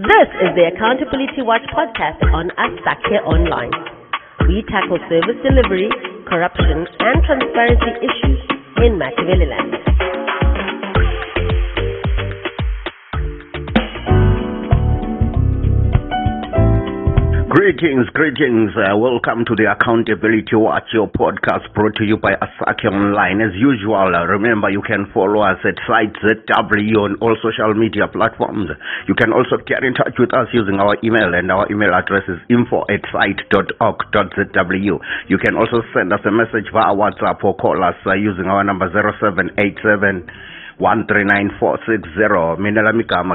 This is the Accountability Watch podcast on Asake Online. We tackle service delivery, corruption, and transparency issues in Matabeleland. Greetings, greetings. Uh, welcome to the Accountability Watch, your podcast brought to you by Asake Online. As usual, uh, remember you can follow us at CITE ZW on all social media platforms. You can also get in touch with us using our email, and our email address is info at cite.org.zw. You can also send us a message via WhatsApp or call us uh, using our number 0787 139460. Mina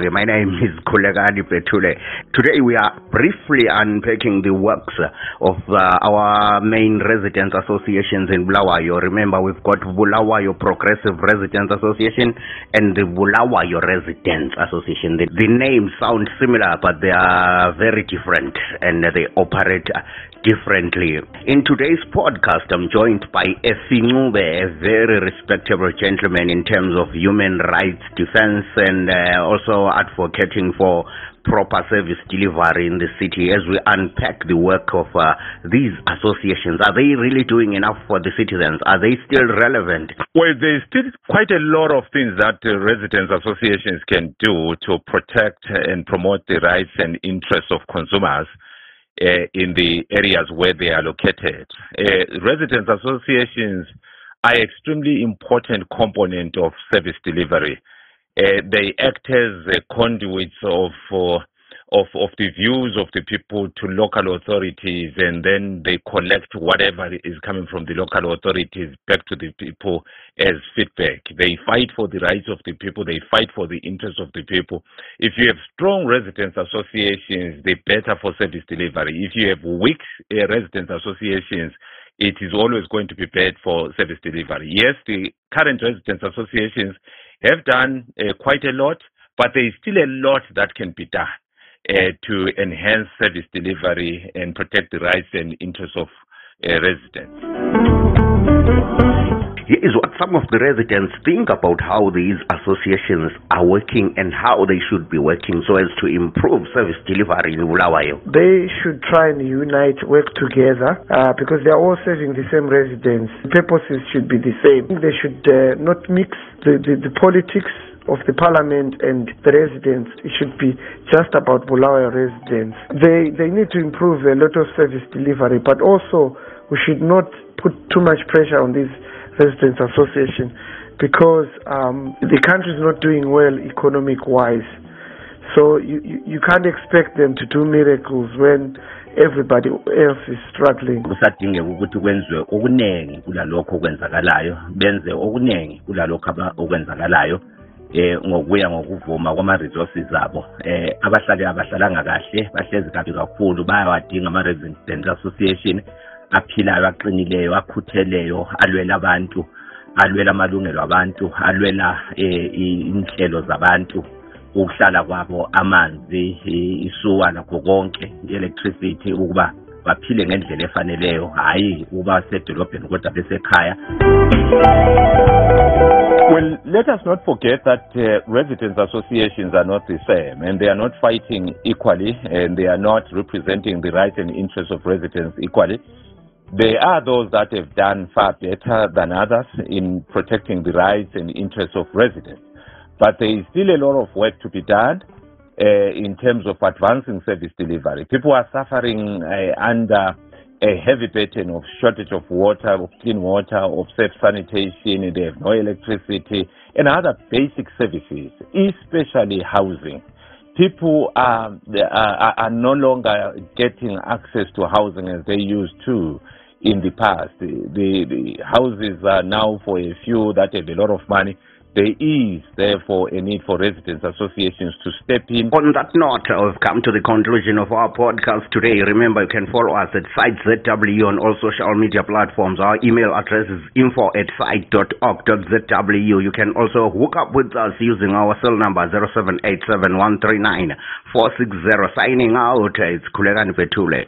My name is Khulekani Petule. Today we are briefly unpacking the works of uh, our main residents associations in Bulawayo. Remember, we've got Bulawayo Progressive Residents Association and the Bulawayo Residents Association. The, the names sound similar, but they are very different and they operate differently. In today's podcast, I'm joined by Ncube, a very respectable gentleman in terms of human rights defense and uh, also advocating for proper service delivery in the city as we unpack the work of uh, these associations. Are they really doing enough for the citizens? Are they still relevant? Well, there's still quite a lot of things that uh, residents associations can do to protect and promote the rights and interests of consumers uh, in the areas where they are located. Uh, residents associations are extremely important component of service delivery. Uh, they act as conduits of of, of the views of the people to local authorities and then they collect whatever is coming from the local authorities back to the people as feedback. They fight for the rights of the people, they fight for the interests of the people. If you have strong residents associations, they're better for service delivery. If you have weak uh, residents associations, it is always going to be bad for service delivery. Yes, the current residents associations have done uh, quite a lot, but there is still a lot that can be done to enhance service delivery and protect the rights and interests of uh, residents. Here is what some of the residents think about how these associations are working and how they should be working so as to improve service delivery in Bulawayo. They should try and unite, work together uh, because they are all serving the same residents. The purposes should be the same. They should uh, not mix the, the, the politics of the parliament and the residents. It should be just about Bulawayo residents. They they need to improve a lot of service delivery, but also we should not put too much pressure on these residents association because um, the country is not doing well economic wise. So you, you, you can't expect them to do miracles when everybody else is struggling kusadingeka ukuthi kulalokho okwenzakalayo benze kulalokho okwenzakalayo eh ngokuya ngokuvuma kwama-resources abo. Eh abahlali abahlalanga kahle bahlezi kabi kakhulu bayawadinga ama-resident association aphilayo aqinileyo akhutheleyo alwela abantu alwela amalungelo abantu alwela eh inhlelo zabantu ukuhlala kwabo amanzi isuka lakho konke i-electricity ukuba baphile ngendlela efaneleyo. Hhayi ukuba sedolobheni kodwa besekhaya. Well, let us not forget that uh, residents associations are not the same and they are not fighting equally and they are not representing the rights and interests of residents equally. There are those that have done far better than others in protecting the rights and interests of residents. But there is still a lot of work to be done uh, in terms of advancing service delivery. People are suffering uh, under a heavy burden of shortage of water, of clean water, of safe sanitation, they have no electricity, and other basic services, especially housing. People are, are, are no longer getting access to housing as they used to in the past. The, the, the houses are now for a few that have a lot of money there is, therefore, a need for residents associations to step in. On that note, we've come to the conclusion of our podcast today. Remember, you can follow us at CITE ZW on all social media platforms. Our email address is info at cite.org.zw. You can also hook up with us using our cell number 0787 Signing out, it's Khulekani Petule.